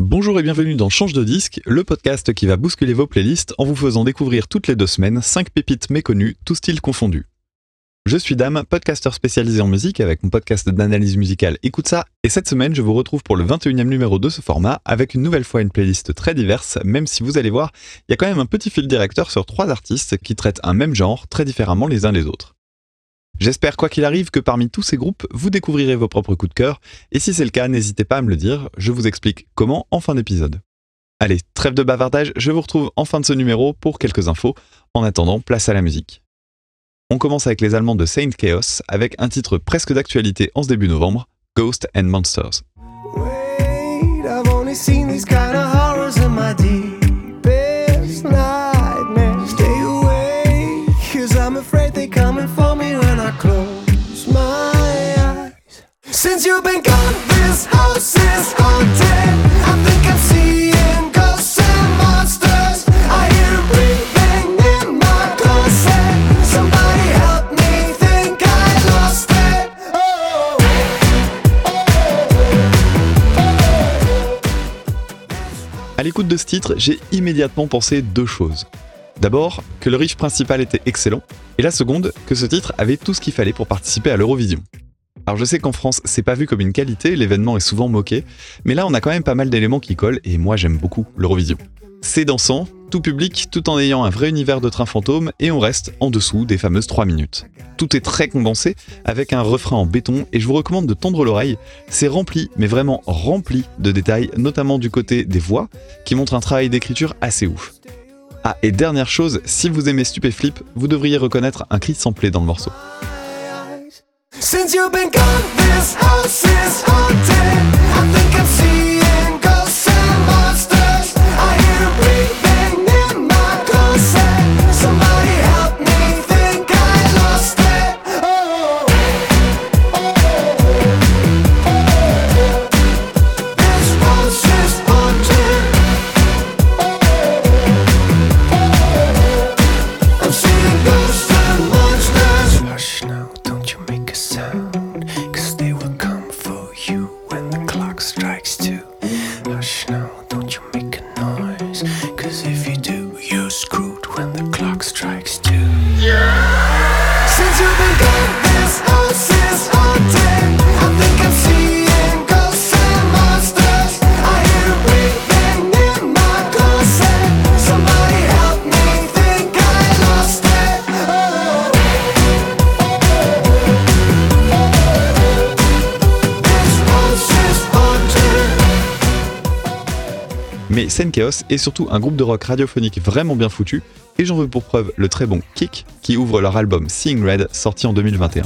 Bonjour et bienvenue dans Change de disque, le podcast qui va bousculer vos playlists en vous faisant découvrir toutes les deux semaines 5 pépites méconnues, tous styles confondus. Je suis Dame, podcasteur spécialisé en musique avec mon podcast d'analyse musicale Écoute ça, et cette semaine je vous retrouve pour le 21e numéro de ce format avec une nouvelle fois une playlist très diverse, même si vous allez voir, il y a quand même un petit fil directeur sur trois artistes qui traitent un même genre très différemment les uns des autres. J'espère quoi qu'il arrive que parmi tous ces groupes, vous découvrirez vos propres coups de cœur, et si c'est le cas, n'hésitez pas à me le dire, je vous explique comment en fin d'épisode. Allez, trêve de bavardage, je vous retrouve en fin de ce numéro pour quelques infos. En attendant, place à la musique. On commence avec les Allemands de Saint Chaos, avec un titre presque d'actualité en ce début novembre, Ghost and Monsters. À l'écoute de ce titre, j'ai immédiatement pensé deux choses. D'abord, que le riff principal était excellent, et la seconde, que ce titre avait tout ce qu'il fallait pour participer à l'Eurovision. Alors je sais qu'en France, c'est pas vu comme une qualité, l'événement est souvent moqué, mais là on a quand même pas mal d'éléments qui collent et moi j'aime beaucoup l'Eurovision. C'est dansant, tout public, tout en ayant un vrai univers de train fantôme et on reste en dessous des fameuses 3 minutes. Tout est très condensé avec un refrain en béton et je vous recommande de tendre l'oreille. C'est rempli, mais vraiment rempli de détails, notamment du côté des voix, qui montrent un travail d'écriture assez ouf. Ah, et dernière chose, si vous aimez Stupéflip, vous devriez reconnaître un cri samplé dans le morceau. Since you've been gone, this house is haunted. I think I'm seeing the clock strikes two. Hush now, don't you make a noise. Cause if Sen Chaos est surtout un groupe de rock radiophonique vraiment bien foutu, et j'en veux pour preuve le très bon Kick, qui ouvre leur album Seeing Red, sorti en 2021.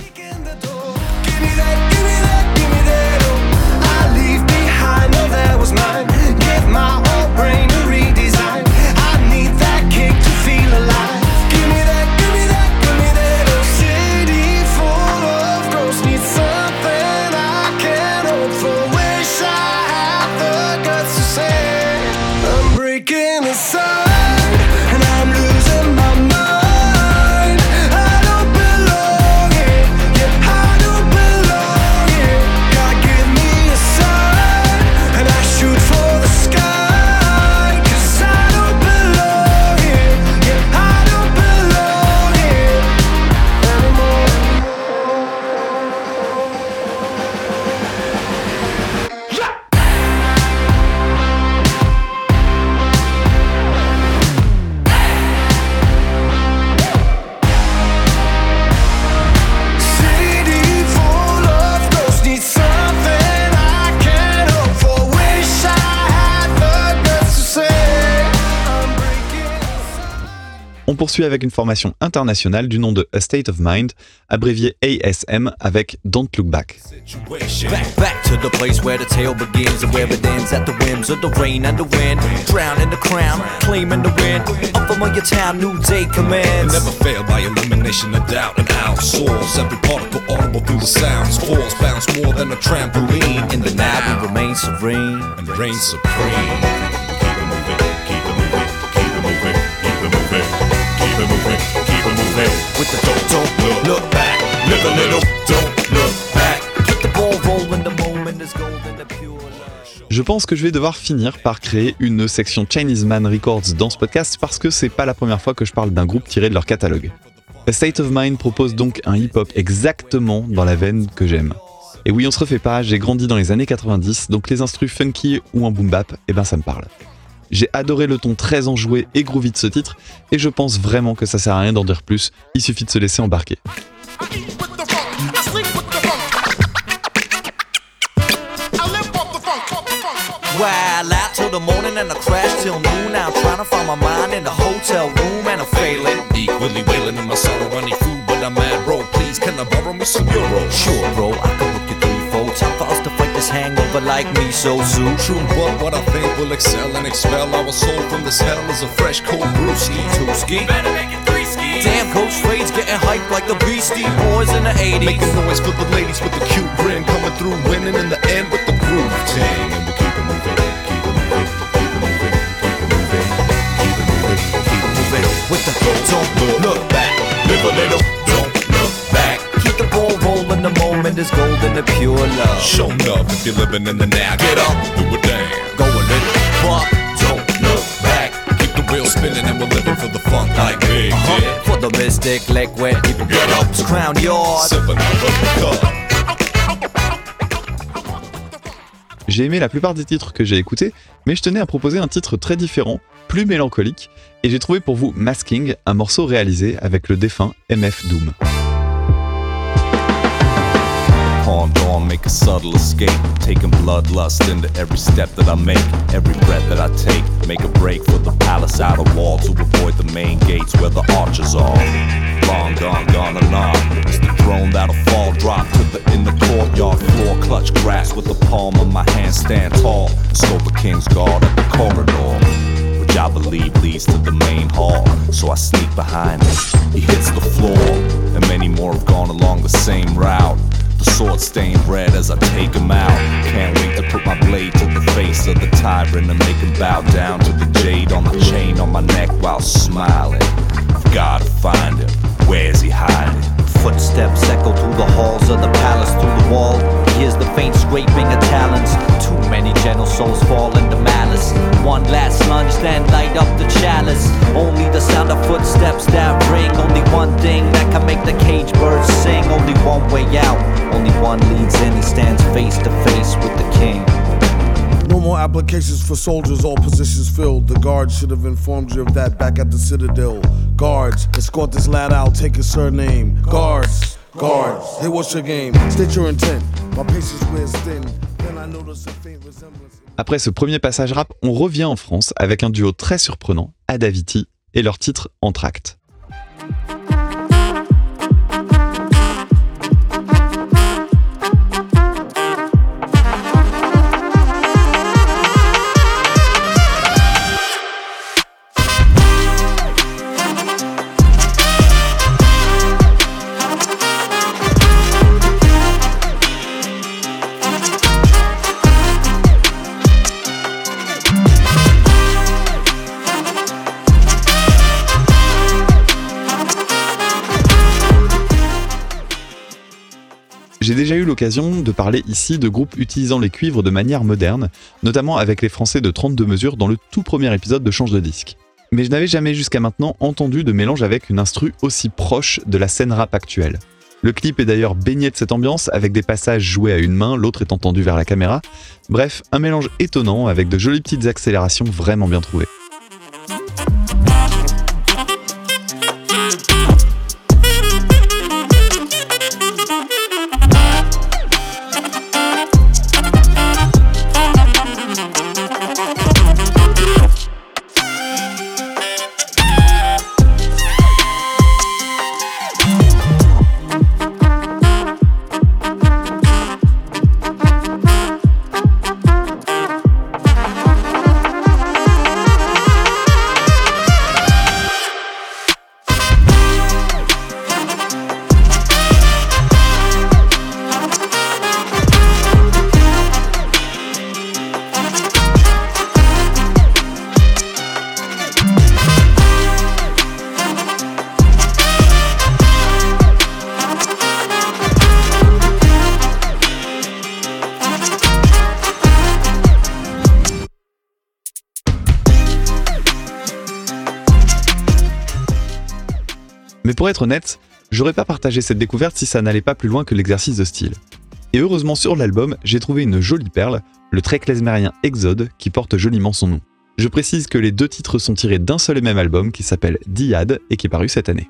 Poursuit avec une formation internationale du nom de A State of Mind, abrévié ASM avec Don't Look Back. Back, back to the place where the tale begins and where it ends at the whims of the rain and the wind. Drown in the crown, claiming the win. Unfamiliar town, new day commends. Never fail by elimination of doubt and outsource every particle audible through the sounds. Force bounce more than a trampoline In the now, we remain serene. and reign supreme. Je pense que je vais devoir finir par créer une section Chinese Man Records dans ce podcast parce que c'est pas la première fois que je parle d'un groupe tiré de leur catalogue. A State of Mind propose donc un hip-hop exactement dans la veine que j'aime. Et oui, on se refait pas, j'ai grandi dans les années 90, donc les instrus funky ou en boom bap, eh ben ça me parle. J'ai adoré le ton très enjoué et groovy de ce titre, et je pense vraiment que ça sert à rien d'en dire plus, il suffit de se laisser embarquer. Hangover like me, so soon. True, but what I think will excel and expel our soul from this hell is a fresh cold brew brewski. Two ski. Damn, Coach Fade's getting hyped like the Beastie Boys in the 80s. Making noise for the ladies with the cute grin, coming through, winning in the end with the groove ting. And we keep it moving, keep it moving, keep it moving, keep it moving, keep it moving, keep it moving. with the don't look back. Live a little, is golden and pure love. Show love if you're living in the now. Get up, do it down. Go a little fuck, Don't look back. Keep the wheel spinning and we're living for the funk like me. uh-huh. Yeah. For the mystic, leg wet, keep it Get up. to crown yours. Sipping out of the cup. J'ai aimé la plupart des titres que j'ai écoutés, mais je tenais à proposer un titre très différent, plus mélancolique, et j'ai trouvé pour vous Masking, un morceau réalisé avec le défunt MF Doom. Pawn dawn, make a subtle escape. Taking bloodlust into every step that I make, every breath that I take. Make a break for the palace outer wall to avoid the main gates where the archers are. Long gone, gone and on. It's the throne that'll fall, drop to the in the courtyard floor. Clutch grass with the palm of my hand, stand tall. Scope a king's guard at the corridor which I believe leads to the main hall. So I sneak behind him. He hits the floor, and many more have gone along the same route. The sword stained red as I take him out. Can't wait to put my blade to the face of the tyrant and make him bow down to the jade on the chain on my neck while smiling. Gotta find him. Where's he hiding? Footsteps echo through the halls of the palace, through the wall. Here's the faint scraping of talons. Too many gentle souls fall into malice. One last lunge, then light up the chalice. Only the sound of footsteps that ring. Only one thing that can make the cage birds sing. Only one way out. Only one leads in. He stands face to face with the king. No more applications for soldiers, all positions filled. The guards should have informed you of that back at the Citadel. Guards, escort this lad out, take his surname. Guards, guards, hey, what's your game? State your intent. My patience wears thin. Then I notice a faint resemblance. Après ce premier passage rap, on revient en France avec un duo très surprenant, Adaviti, et leur titre Entracte. De parler ici de groupes utilisant les cuivres de manière moderne, notamment avec les Français de 32 mesures dans le tout premier épisode de Change de disque. Mais je n'avais jamais jusqu'à maintenant entendu de mélange avec une instru aussi proche de la scène rap actuelle. Le clip est d'ailleurs baigné de cette ambiance, avec des passages joués à une main, l'autre étant tendu vers la caméra. Bref, un mélange étonnant avec de jolies petites accélérations vraiment bien trouvées. Mais pour être honnête, j'aurais pas partagé cette découverte si ça n'allait pas plus loin que l'exercice de style. Et heureusement sur l'album, j'ai trouvé une jolie perle, le trek klezmerien Exode, qui porte joliment son nom. Je précise que les deux titres sont tirés d'un seul et même album qui s'appelle Diad et qui est paru cette année.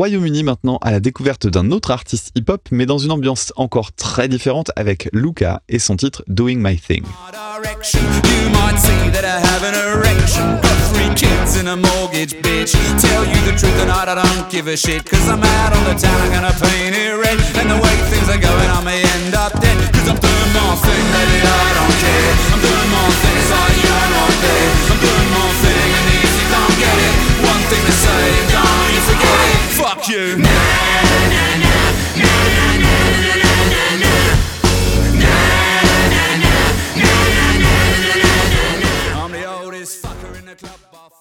Royaume-Uni maintenant à la découverte d'un autre artiste hip-hop, mais dans une ambiance encore très différente avec Luca et son titre Doing My Thing.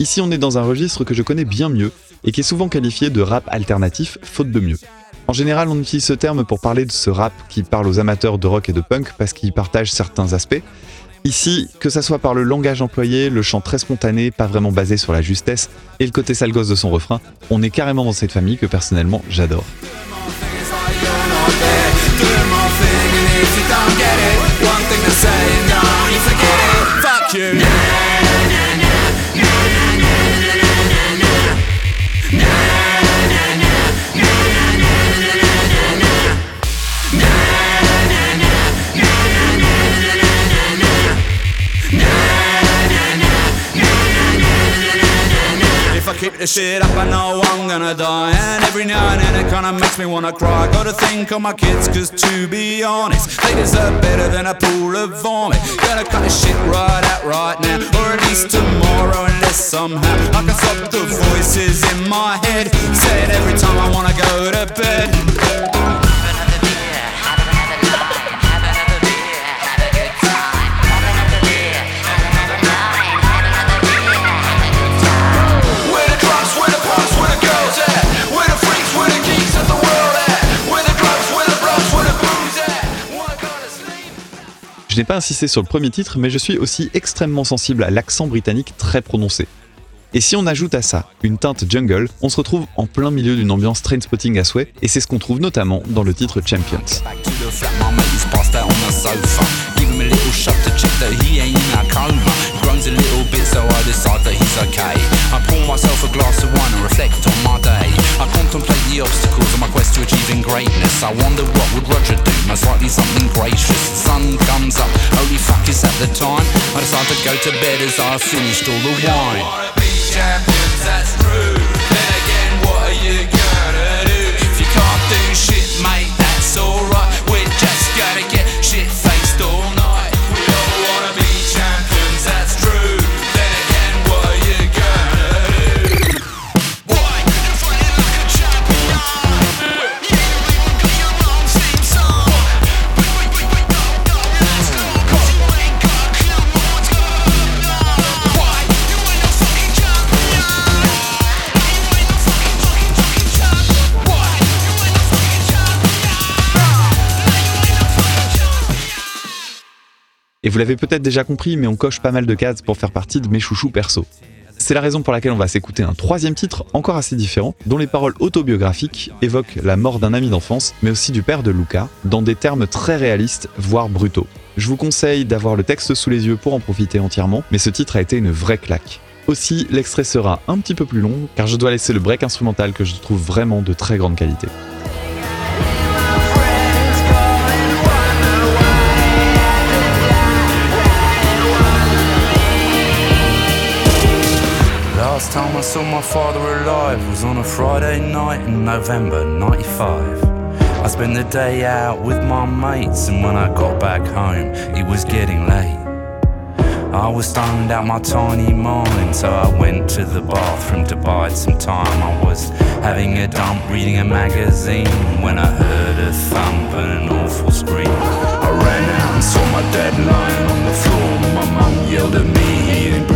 Ici, on est dans un registre que je connais bien mieux et qui est souvent qualifié de rap alternatif, faute de mieux. En général, on utilise ce terme pour parler de ce rap qui parle aux amateurs de rock et de punk parce qu'il partage certains aspects. Ici, que ça soit par le langage employé, le chant très spontané, pas vraiment basé sur la justesse, et le côté sale gosse de son refrain, on est carrément dans cette famille que personnellement j'adore. This shit up, I know I'm gonna die. And every now and then it kinda makes me wanna cry. Gotta think of my kids, cause to be honest, they deserve better than a pool of vomit. Gonna cut this shit right out right now, or at least tomorrow, unless somehow I can stop the voices in my head saying every time I wanna go to bed. N'ai pas insisté sur le premier titre, mais je suis aussi extrêmement sensible à l'accent britannique très prononcé. Et si on ajoute à ça une teinte jungle, on se retrouve en plein milieu d'une ambiance trainspotting à souhait, et c'est ce qu'on trouve notamment dans le titre Champions. On a little bit, so I decide that he's okay. I pour myself a glass of wine and reflect on my day. I contemplate the obstacles of my quest to achieving greatness. I wonder what would Roger do, most likely something gracious. The sun comes up, holy fuck, is that the time? I decide to go to bed as I have finished all the wine. Wanna be champions, that's true. Then again, what are you l'avez peut-être déjà compris, mais on coche pas mal de cases pour faire partie de mes chouchous perso. C'est la raison pour laquelle on va s'écouter un troisième titre encore assez différent, dont les paroles autobiographiques évoquent la mort d'un ami d'enfance, mais aussi du père de Luca, dans des termes très réalistes, voire brutaux. Je vous conseille d'avoir le texte sous les yeux pour en profiter entièrement, mais ce titre a été une vraie claque. Aussi, l'extrait sera un petit peu plus long, car je dois laisser le break instrumental que je trouve vraiment de très grande qualité. Last time I saw my father alive was on a Friday night in November 95. I spent the day out with my mates, and when I got back home, it was getting late. I was stoned out my tiny mind, so I went to the bathroom to bide some time. I was having a dump reading a magazine when I heard a thump and an awful scream. I ran out and saw my dad lying on the floor. My mum yelled at me,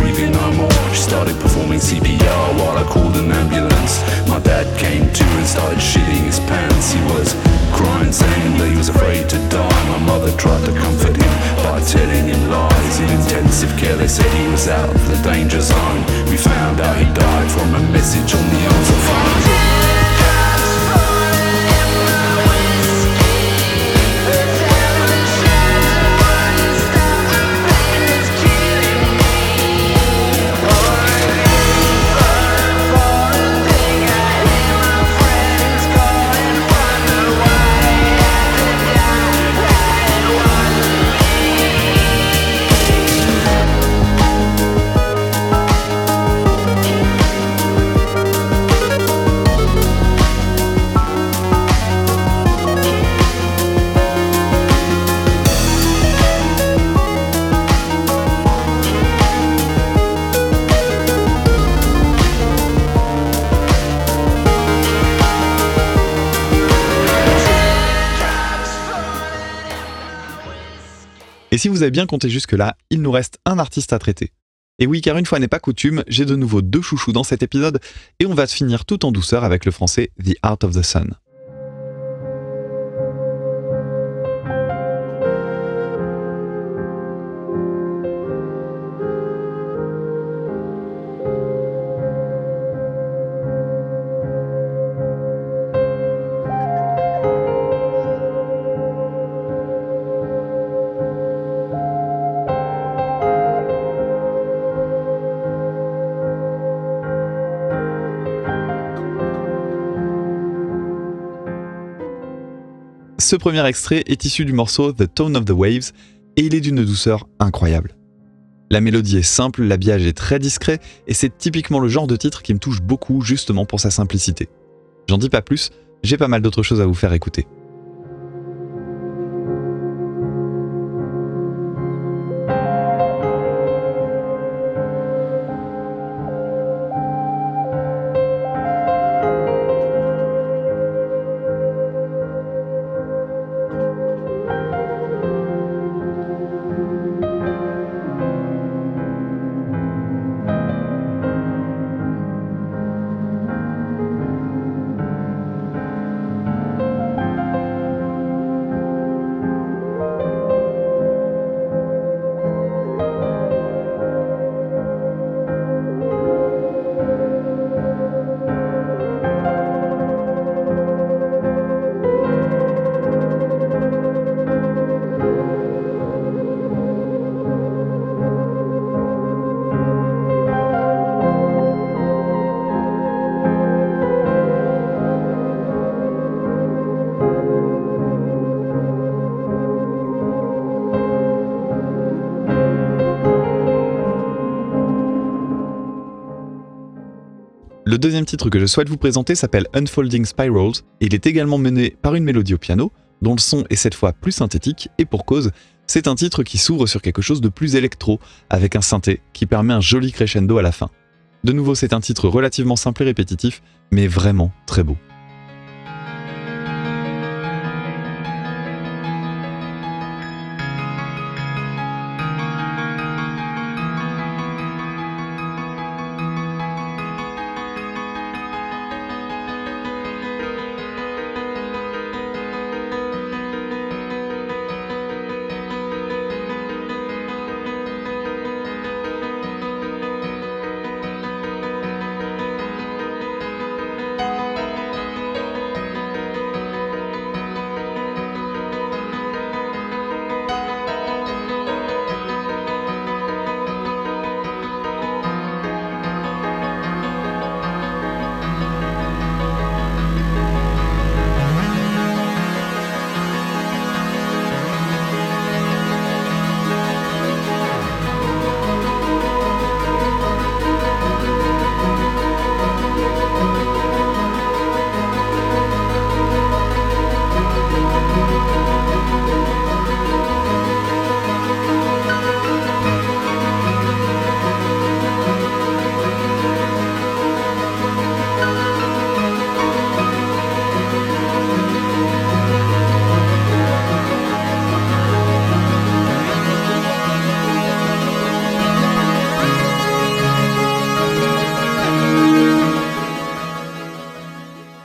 She started performing CPR while I called an ambulance. My dad came to and started shitting his pants. He was crying, saying that he was afraid to die. My mother tried to comfort him by telling him lies. In intensive care, they said he was out of the danger zone. We found out he died from a message on Et si vous avez bien compté jusque-là, il nous reste un artiste à traiter. Et oui, car une fois n'est pas coutume, j'ai de nouveau deux chouchous dans cet épisode, et on va se finir tout en douceur avec le français The Art of the Sun. Ce premier extrait est issu du morceau The Tone of the Waves et il est d'une douceur incroyable. La mélodie est simple, l'habillage est très discret et c'est typiquement le genre de titre qui me touche beaucoup justement pour sa simplicité. J'en dis pas plus, j'ai pas mal d'autres choses à vous faire écouter. Deuxième titre que je souhaite vous présenter s'appelle Unfolding Spirals il est également mené par une mélodie au piano, dont le son est cette fois plus synthétique et pour cause, c'est un titre qui s'ouvre sur quelque chose de plus électro, avec un synthé qui permet un joli crescendo à la fin. De nouveau, c'est un titre relativement simple et répétitif, mais vraiment très beau.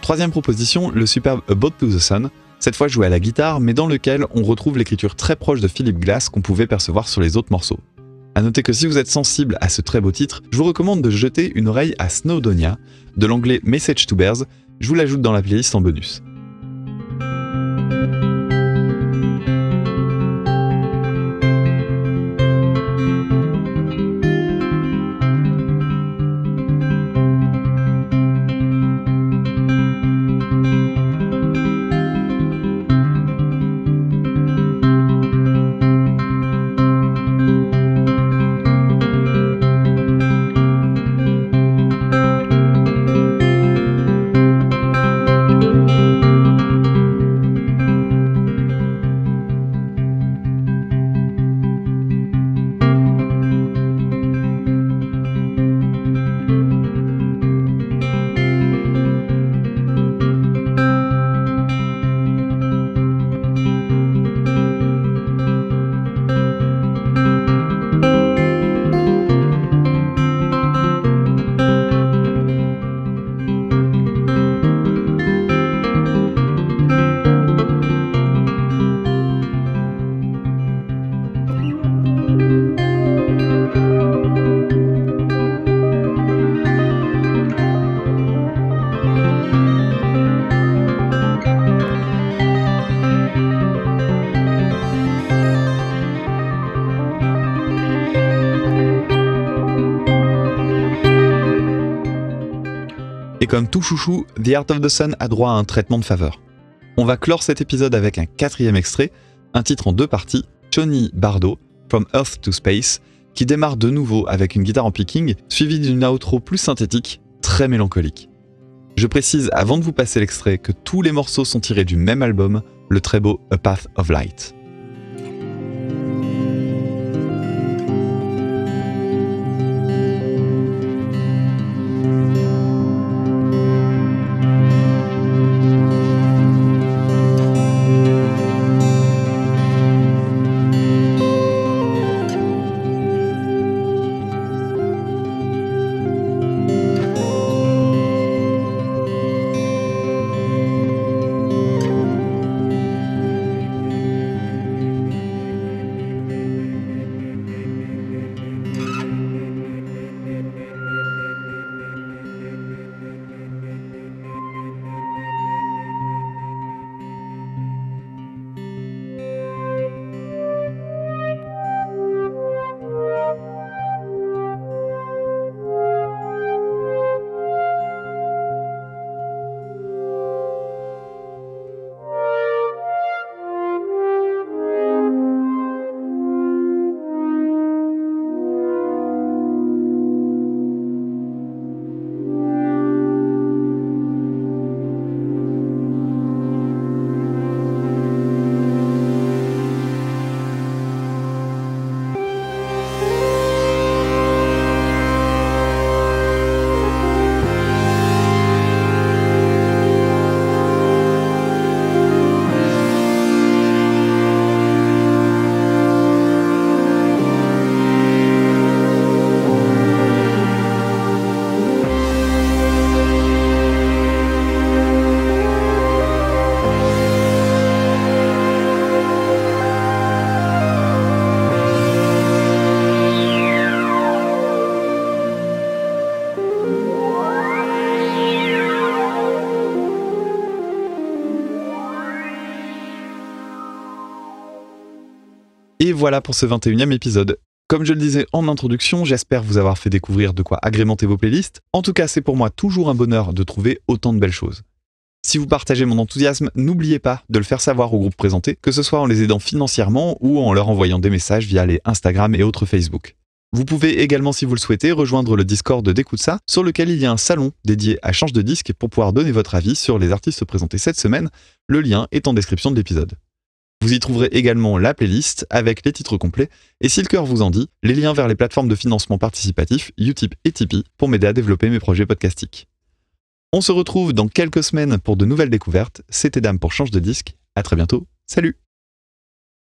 Troisième proposition, le superbe About to the Sun, cette fois joué à la guitare, mais dans lequel on retrouve l'écriture très proche de Philip Glass qu'on pouvait percevoir sur les autres morceaux. A noter que si vous êtes sensible à ce très beau titre, je vous recommande de jeter une oreille à Snowdonia, de l'anglais Message to Bears, je vous l'ajoute dans la playlist en bonus. Comme tout chouchou, The Art of the Sun a droit à un traitement de faveur. On va clore cet épisode avec un quatrième extrait, un titre en deux parties, Johnny Bardo, From Earth to Space, qui démarre de nouveau avec une guitare en picking, suivie d'une outro plus synthétique, très mélancolique. Je précise avant de vous passer l'extrait que tous les morceaux sont tirés du même album, le très beau A Path of Light. Et voilà pour ce 21e épisode. Comme je le disais en introduction, j'espère vous avoir fait découvrir de quoi agrémenter vos playlists. En tout cas, c'est pour moi toujours un bonheur de trouver autant de belles choses. Si vous partagez mon enthousiasme, n'oubliez pas de le faire savoir au groupe présenté, que ce soit en les aidant financièrement ou en leur envoyant des messages via les Instagram et autres Facebook. Vous pouvez également, si vous le souhaitez, rejoindre le Discord d'Écoute ça, sur lequel il y a un salon dédié à Change de disque pour pouvoir donner votre avis sur les artistes présentés cette semaine. Le lien est en description de l'épisode. Vous y trouverez également la playlist avec les titres complets et si le cœur vous en dit, les liens vers les plateformes de financement participatif Utip et Tipeee pour m'aider à développer mes projets podcastiques. On se retrouve dans quelques semaines pour de nouvelles découvertes. C'était Dame pour Change de disque. À très bientôt. Salut